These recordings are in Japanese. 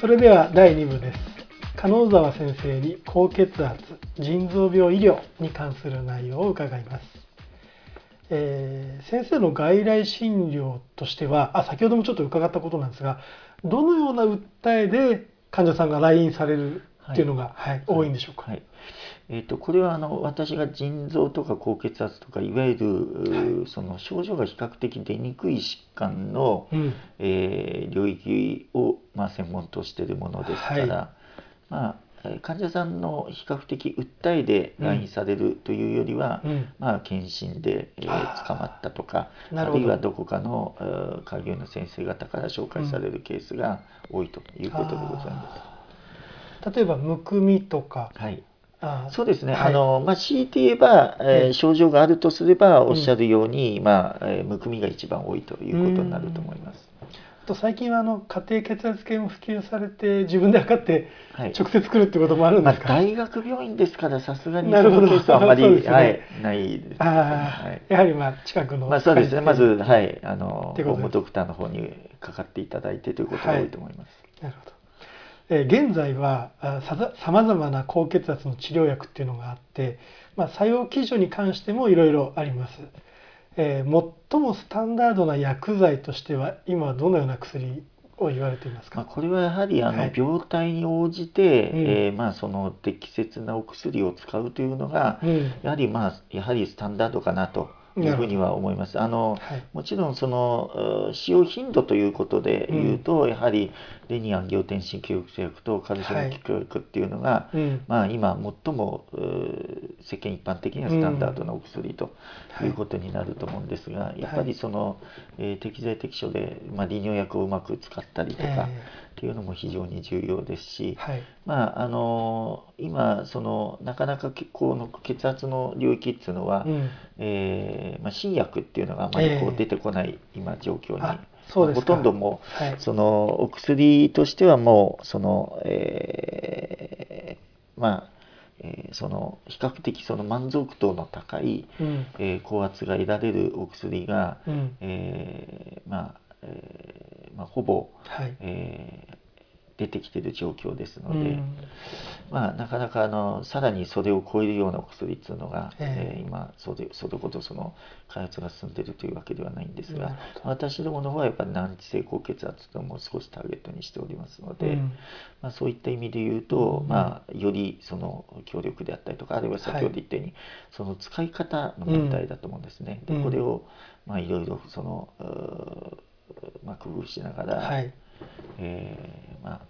それでは第2部です。金沢先生に高血圧腎臓病医療に関する内容を伺います、えー先生の外来診療としてはあ先ほどもちょっと伺ったことなんですがどのような訴えで患者さんが来院されるっていうのが、はい。多いんでしょうか、はい。えー、とこれはあの私が腎臓とか高血圧とかいわゆる、その症状が比較的出にくい疾患の、うん。えー領域を、まあ、専門としているものですから、はい。まあ、えー患者さんの比較的訴えで来院されるというよりは、うん。まあ、検診で、えー捕まったとかあるいはどこかのえー開業医の先生方から紹介されるケースが多いということでございます。例えばむくみとか。はい。あそうですね、はい。あのまあ、強いて言えば、えーええ症状があるとすればおっしゃるように、まあえーむくみが一番多いということになると思います。あと最近はあの家庭血圧計も普及されて自分で測ってはい。直接来るってこともあるんまあ、ですか、大学病院ですからさすがにそのケースはあまり、ね。はい、ないですね、ああ、はい。やはりまあ近くのまあ、そうですね。まず、なはい、あのホームドクターの方にかかっていただいてということが多いと思います。るほど、えー現在はあさざさまざまな高血圧の治療薬っていうのがあって、まあ、作用基準に関してもいろいろあります、えー最もスタンダードな薬剤としては今はどのような薬を言われていますまあ、か、これはやはりあのはい。病態に応じて、うん。えーまあ、その適切なお薬を使うというのが、うん。やはりまあやはりスタンダードかなというふうには思います。あのはい。もちろんそのう使用頻度ということで言うと、やはりレニアンギオテンシン記憶製薬とカルシウム記憶薬っていうのが、うん。まあ、今最もう世間一般的にはスタンダードなお薬とはい。いうことになると思うんですが、やっぱりその、えー適材適所で、まあ、利尿薬をうまく使ったりとか、えっていうのも非常に重要ですし、はい。まああの今そのなかなか結構の血圧の領域っていうのは、うんえーまあ、新薬っていうのがあまりこええう出てこない今状況に、あそうですか。ほとんどもうはい。そのお薬としてはもうその、えーまあ、えーその比較的その満足度の高い、うん。えー高圧が得られるお薬が、うん。えーまあえーまあ、ほぼ、はい。えー出てきている状況ですのうで、ん。まあ、なかなかあのさらにそれを超えるようなお薬っていうのが、ええ。えー今それそれほどその開発が進んでいるというわけではないんですが私どもの方はやっぱり難治性高血圧というのも少しターゲットにしておりますので、うん。まあ、そういった意味で言うと、うん。まあ、よりその強力であったりとかあるいは先ほど言ったように、その使い方の問題だと思うんですね。うん。でこれを、まあ、いろいろそのまあ、工夫しながら、はい。えーまあ、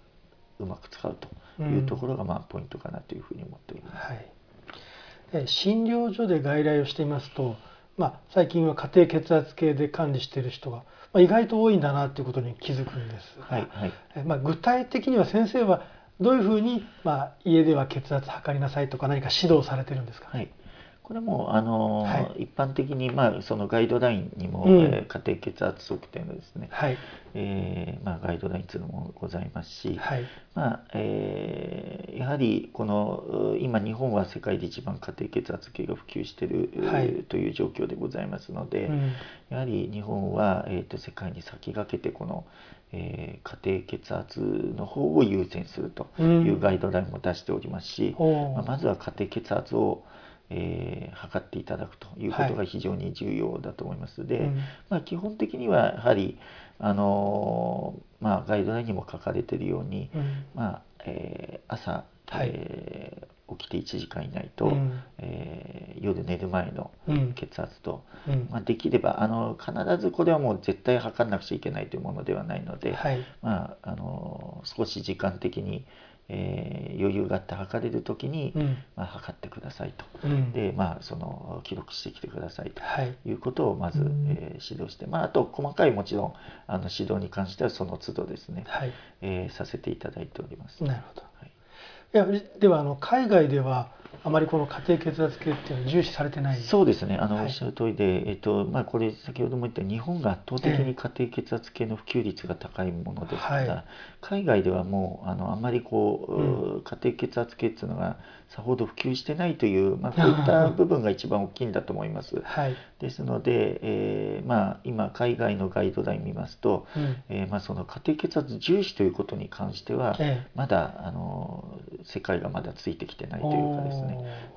うまく使うというところが、まあ、ポイントかなというふうに思っております。はい、えー診療所で外来をしていますと、まあ、最近は家庭血圧計で管理している人が、まあ、意外と多いんだなということに気づくんです。が、はいはい。えーまあ、具体的には先生はどういうふうに、まあ、家では血圧測りなさいとか何か指導されてるんですか、はい、これもあのーは一般的に、まあ、そのガイドラインにも、うん。えー家庭血圧測定のですね、はい。えーまあ、ガイドラインというのもございますし、はい。まあえーやはりこのう今日本は世界で一番家庭血圧計が普及している、はい。という状況でございますので、うん。やはり日本は、えー、と世界に先駆けてこの、えー家庭血圧の方を優先するというガイドラインも出しておりますし、おーまあまずは家庭血圧を、えー測っていただくということが非常に重要だと思います。で、うんまあ、基本的にはやはり、あのーまあ、ガイドラインにも書かれているように、うん。まあえー朝、はい。えー起きて1時間以内と、うん。えー夜寝る前のうん。血圧と、うん。まあ、できればあの必ずこれはもう絶対測らなくちゃいけないというものではないので、はい。まあ、あの少し時間的に、えー余裕があって測れる時に、うん。まあ、測ってくださいと。うん。でまあその記録してきてくださいとはいいうことをまず、えー指導して、まあ、あと細かいもちろんあの指導に関してはその都度ですね、はい。えーさせていただいております。なるほど。はい。いやではあの海外ではあまりこの家庭血圧計っていうのは重視されてない？そうですね。あの、はい。おっしゃる通りで、えっとまあ、これ先ほども言った日本が圧倒的に家庭血圧計の普及率が高いものですから、はい。海外ではもうあのあまりこう、う家庭血圧計っていうのがさほど普及してないという、まあ、こういった部分が一番大きいんだと思います。はい、ですので、えーまあ、今海外のガイドライン見ますと、うん。えーまあ、その家庭血圧重視ということに関しては、え。まだあの世界がまだついてきてないというかですね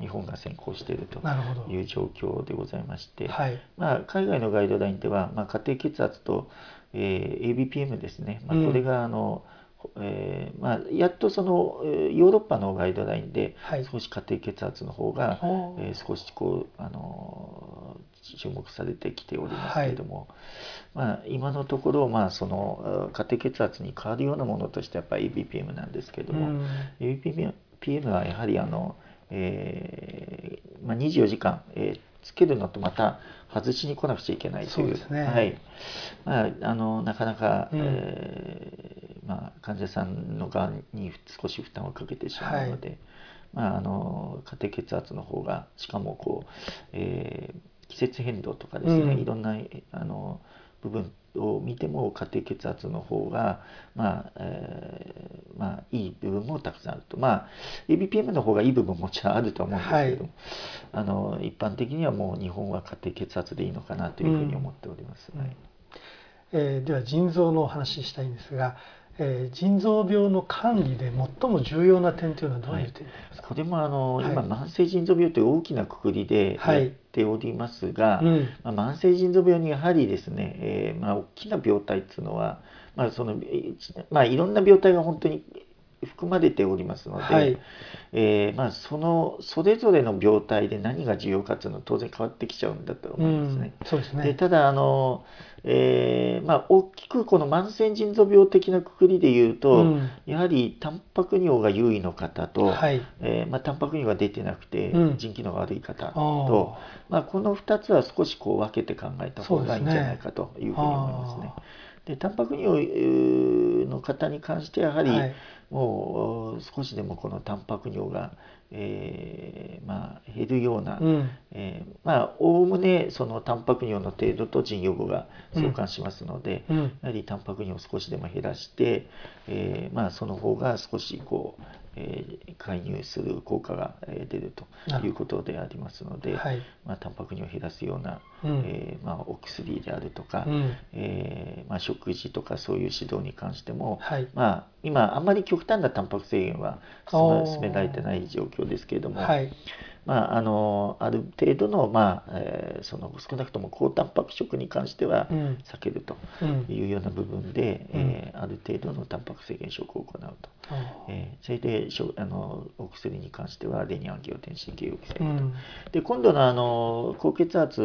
日本が先行しているという状況でございまして、はい。まあ、海外のガイドラインでは、まあ、家庭血圧と、えー ABPM ですね、まあ、うん。これがあの、えーまあ、やっとそのえーヨーロッパのガイドラインではい。少し家庭血圧の方が、えー少しこうあの注目されてきておりますけれども、まあ、今のところ、まあ、その家庭血圧に変わるようなものとしてやっぱり ABPM なんですけれども、うん。ABPM はやはりあの、えーまあ、24時間、えーつけるのとまた外しに来なくちゃいけないという。そうですね。はい。まあ、あのなかなか、うん。えーまあ、患者さんの側に少し負担をかけてしまうので、まあ、あの家庭血圧の方がしかもこう、えー季節変動とかですね、うん。いろんなあの部分を見ても家庭血圧の方が、まあえーまあ、いい部分もたくさんあると、まあ、ABPM の方がいい部分ももちろんあるとは思うんですけれども、あの一般的にはもう日本は家庭血圧でいいのかなというふうに思っております。うん。はい。えーでは腎臓のお話ししたいんですが、えー腎臓病の管理で最も重要な点というのはどういう点になりますか、これもあの、はい。今慢性腎臓病という大きなくくりではい。やっておりますが、うん。まあ、慢性腎臓病にやはりですね、えーまあ、大きな病態っていうのは、まあそのえーまあ、いろんな病態が本当に含まれておりますので、はい。えーまあ、そのそれぞれの病態で何が重要かっていうのは当然変わってきちゃうんだと思いますね。うんそうですね。でただあの、えーまあ、大きくこの慢性腎臓病的なくくりで言うと、うん。やはりタンパク尿が優位の方と、はい。えーまあ、タンパク尿が出てなくて、うん。腎機能が悪い方あと、まあ、この2つは少しこう分けて考えた方がいいんじゃないかというふうに思いますね。でタンパク尿えーの方に関してやはり、はい。もう少しでもこのタンパク尿が、えーまあ、減るような、うん。えーまあおおむねそのタンパク尿の程度と腎予後が相関しますので、うん。やはりタンパク尿を少しでも減らして、えーまあ、その方が少しこう、えー介入する効果がえー出るということでありますので、はい。まあ、タンパク尿を減らすような、うん。えーまあ、お薬であるとか、うん。えーまあ、食事とかそういう指導に関しても、はい。まあ、今あんまり極端なタンパク制限は進められてない状況ですけれども、はいまあ、あのある程度の,、まあえーその少なくとも高タンパク食に関してはうん。避けるとうん。いうような部分で、うん。えーある程度のタンパク制限食を行うと、あえーそれでしょあのお薬に関してはレニアンギオテンシン系抑制と、うん。で今度のあの高血圧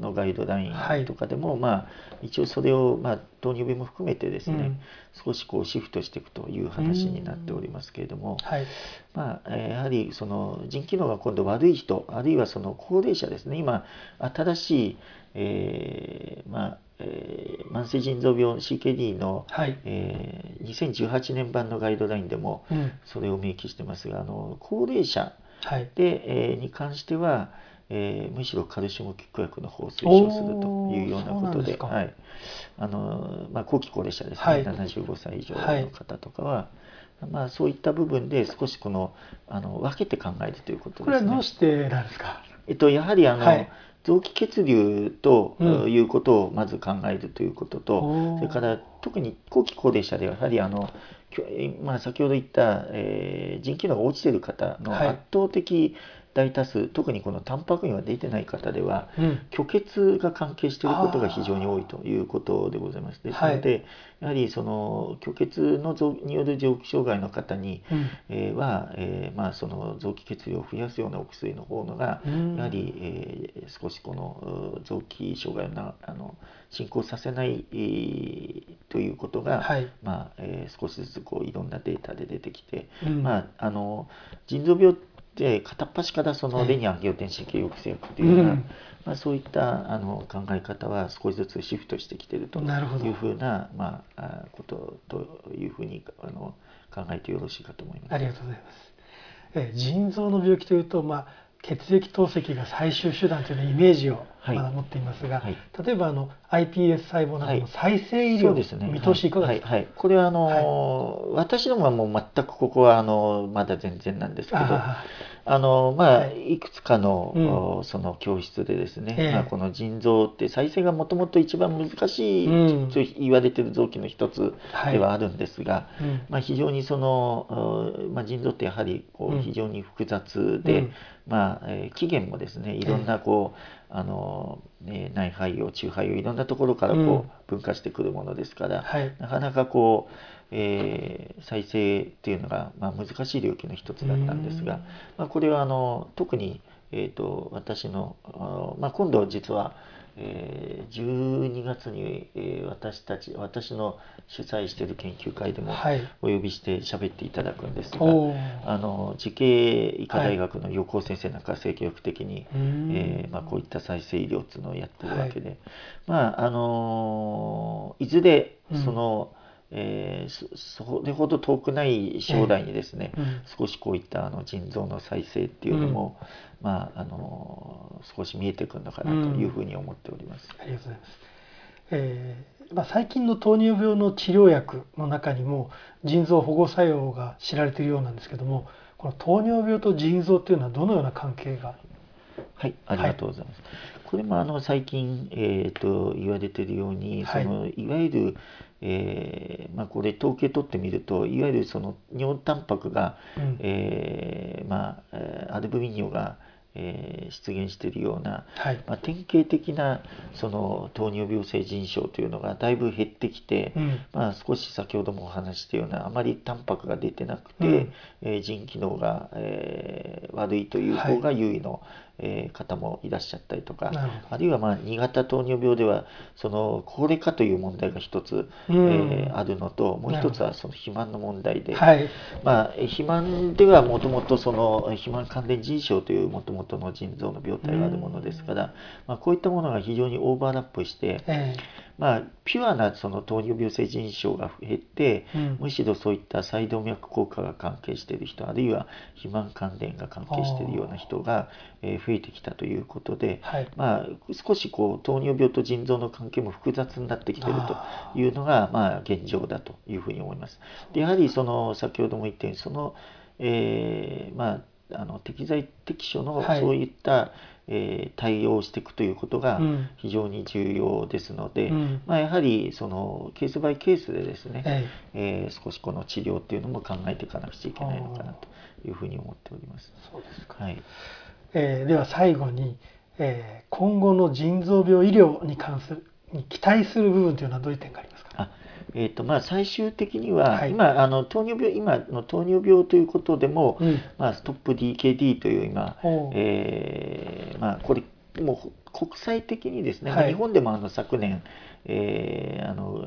のガイドライはい。ンとかでも、まあ、一応それを、まあ、糖尿病も含めてですね、うん。少しこうシフトしていくという話になっておりますけれども、はいまあ、えーやはりその腎機能が今度悪い人あるいはその高齢者ですね。今新しい、えーまあえー慢性腎臓病 CKD の、はい。えー2018年版のガイドラインでもうん。それを明記してますがあの高齢者はい。で、えーに関しては、えーむしろカルシウム拮抗薬の方を推奨するというようなことではい。あのまあ、後期高齢者ですね、はい。75歳以上の方とかは、まあ、そういった部分で少しこのあの分けて考えるということこれはですね。どうしてなんですか？えっと、やはりあの、はい。臓器血流と、うん。いうことをまず考えるということとそれから特に後期高齢者ではやはりあの、まあ、先ほど言った、えー腎機能が落ちている方のはい。圧倒的大多数、特にこのタンパク尿が出てない方では、うん。虚血が関係していることが非常に多いということでございます。ですので、やはりその虚血の臓による臓器障害の方に、うん。えーは、えーまあ、その臓器血流を増やすようなお薬の方のが、うん。やはり、えー少しこのう臓器障害をなあの進行させない、えーということが、はい。まあえー少しずつこういろんなデータで出てきて、うん。まあ、あの腎臓病って片っ端からそのええレニアンギオテンシン系抑制薬というような、うんまあ、そういったあの考え方は少しずつシフトしてきているというふうな、まあ、あことというふうにあの考えてよろしいかと思います。ありがとうございます。えー、腎臓の病気というと、まあ、血液透析が最終手段というイメージをまだ持っていますが、はい、例えばあの iPS 細胞などの再生医療、はい、ね、見通しいかがですか、はい、これはあの、私どもはもう全くここはあのまだ全然なんですけどあのまあ、はい、いくつかの、うん、その教室でですね、えー、まあ、この腎臓って再生がもともと一番難しい、うん、と言われてる臓器の一つではあるんですが、まあ、非常にその、まあ、腎臓ってやはりこう非常に複雑で、まあえー、起源もですねいろんなこう、えー、あのえー、内肺葉中肺葉いろんなところからこう分化してくるものですから、はい、なかなかこうえー、再生っていうのが、まあ、難しい領域の一つだったんですが、まあ、これはあの特に、えーと、私のあ、まあ、今度実は、えー、12月に、えー、私たち私の主催している研究会でもお呼びして喋っていただくんですが、はい、あの慈恵医科大学の横尾先生なんか積極的に、はい、えー、まあ、こういった再生医療っていうのをやってるわけで、はい、まああのいずれその、うんえー、それほど遠くない将来にですね、えーうん、少しこういったあの腎臓の再生っていうのも、うん、まああの少し見えてくるのかなというふうに思っております。うん、ありがとうございます。えーまあ、最近の糖尿病の治療薬の中にも腎臓保護作用が知られているようなんですけどもこの糖尿病と腎臓というのはどのような関係がはい。ありがとうございます。はい、これもあの最近、えーと、言われているように、はい、そのいわゆるえーまあ、これ統計取ってみるといわゆるその尿タンパクが、うん、えー、まあ、アルブミン尿が、えー、出現しているような、はい、まあ、典型的なその糖尿病性腎症というのがだいぶ減ってきて、うん、まあ、少し先ほどもお話したようなあまりタンパクが出てなくて、うん、えー、腎機能が、えー、悪いという方が優位の、はいえー、方もいらっしゃったりとかあるいはまあ2型糖尿病ではその高齢化という問題が一つ、うん、えー、あるのともう一つはその肥満の問題で、はい、まあ、肥満ではもともとその肥満関連腎症というもともとの腎臓の病態があるものですから、うん、まあ、こういったものが非常にオーバーラップして、えーまあ、ピュアなその糖尿病性腎症が減って、うん、むしろそういった細動脈硬化が関係している人あるいは肥満関連が関係しているような人が、えー、増えてきたということで、はい、まあ、少しこう糖尿病と腎臓の関係も複雑になってきているというのがまあ、現状だというふうに思います。でやはりその先ほども言ったようにその、えー、まあ、あの適材適所のそういった、はいえー、対応していくということが非常に重要ですので、うん、まあ、やはりそのケースバイケースでですね、ええ。ー、少しこの治療っていうのも考えていかなくちゃいけないのかなというふうに思っております。そうですか、はい。えー、では最後に、えー、今後の腎臓病医療に関するに期待する部分というのはどういう点がありますえーとまあ、最終的には、はい、今あの糖尿病今の糖尿病ということでも、うん、まあ、ストップ DKD という今、えーまあ、これもう国際的にですね、はい、日本でもあの昨年、えー、あの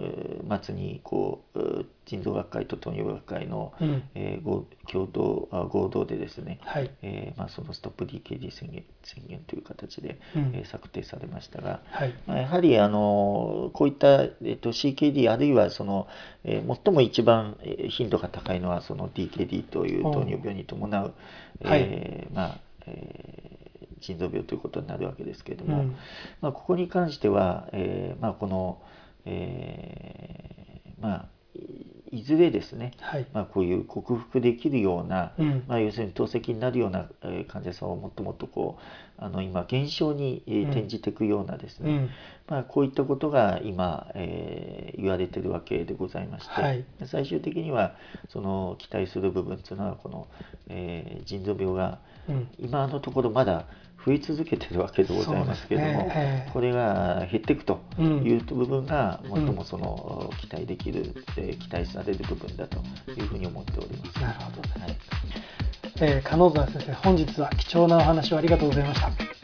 末にこう腎臓学会と糖尿病学会の、うん、えー、共同あ合同でですね、はい、えー、まあ、そのストップ DKD 宣言宣言という形で、うん、えー、策定されましたが、はい、まあ、やはりあのこういった、えーと、CKD あるいはその、えー、最も一番頻度が高いのはその DKD という糖尿病に伴う、えー、まあえー腎臓病ということになるわけですけれども、うん、まあ、ここに関しては、えーまあ、この、えー、まあいずれですね、はい、まあ、こういう克服できるような、うん、まあ、要するに透析になるような、え患者さんをもっともっとこうあの今減少に、え転じていくようなですね、うん、まあ、こういったことが今、えー、言われてるわけでございまして、はい、最終的にはその期待する部分というのはこの、えー、腎臓病が、今のところまだ増え続けてるわけでございますけれども、ね、これが減っていくという部分が最もその期待できる、うん、期待される部分だというふうに思っております。なるほど、はい。えー、加納沢先生本日は貴重なお話をありがとうございました。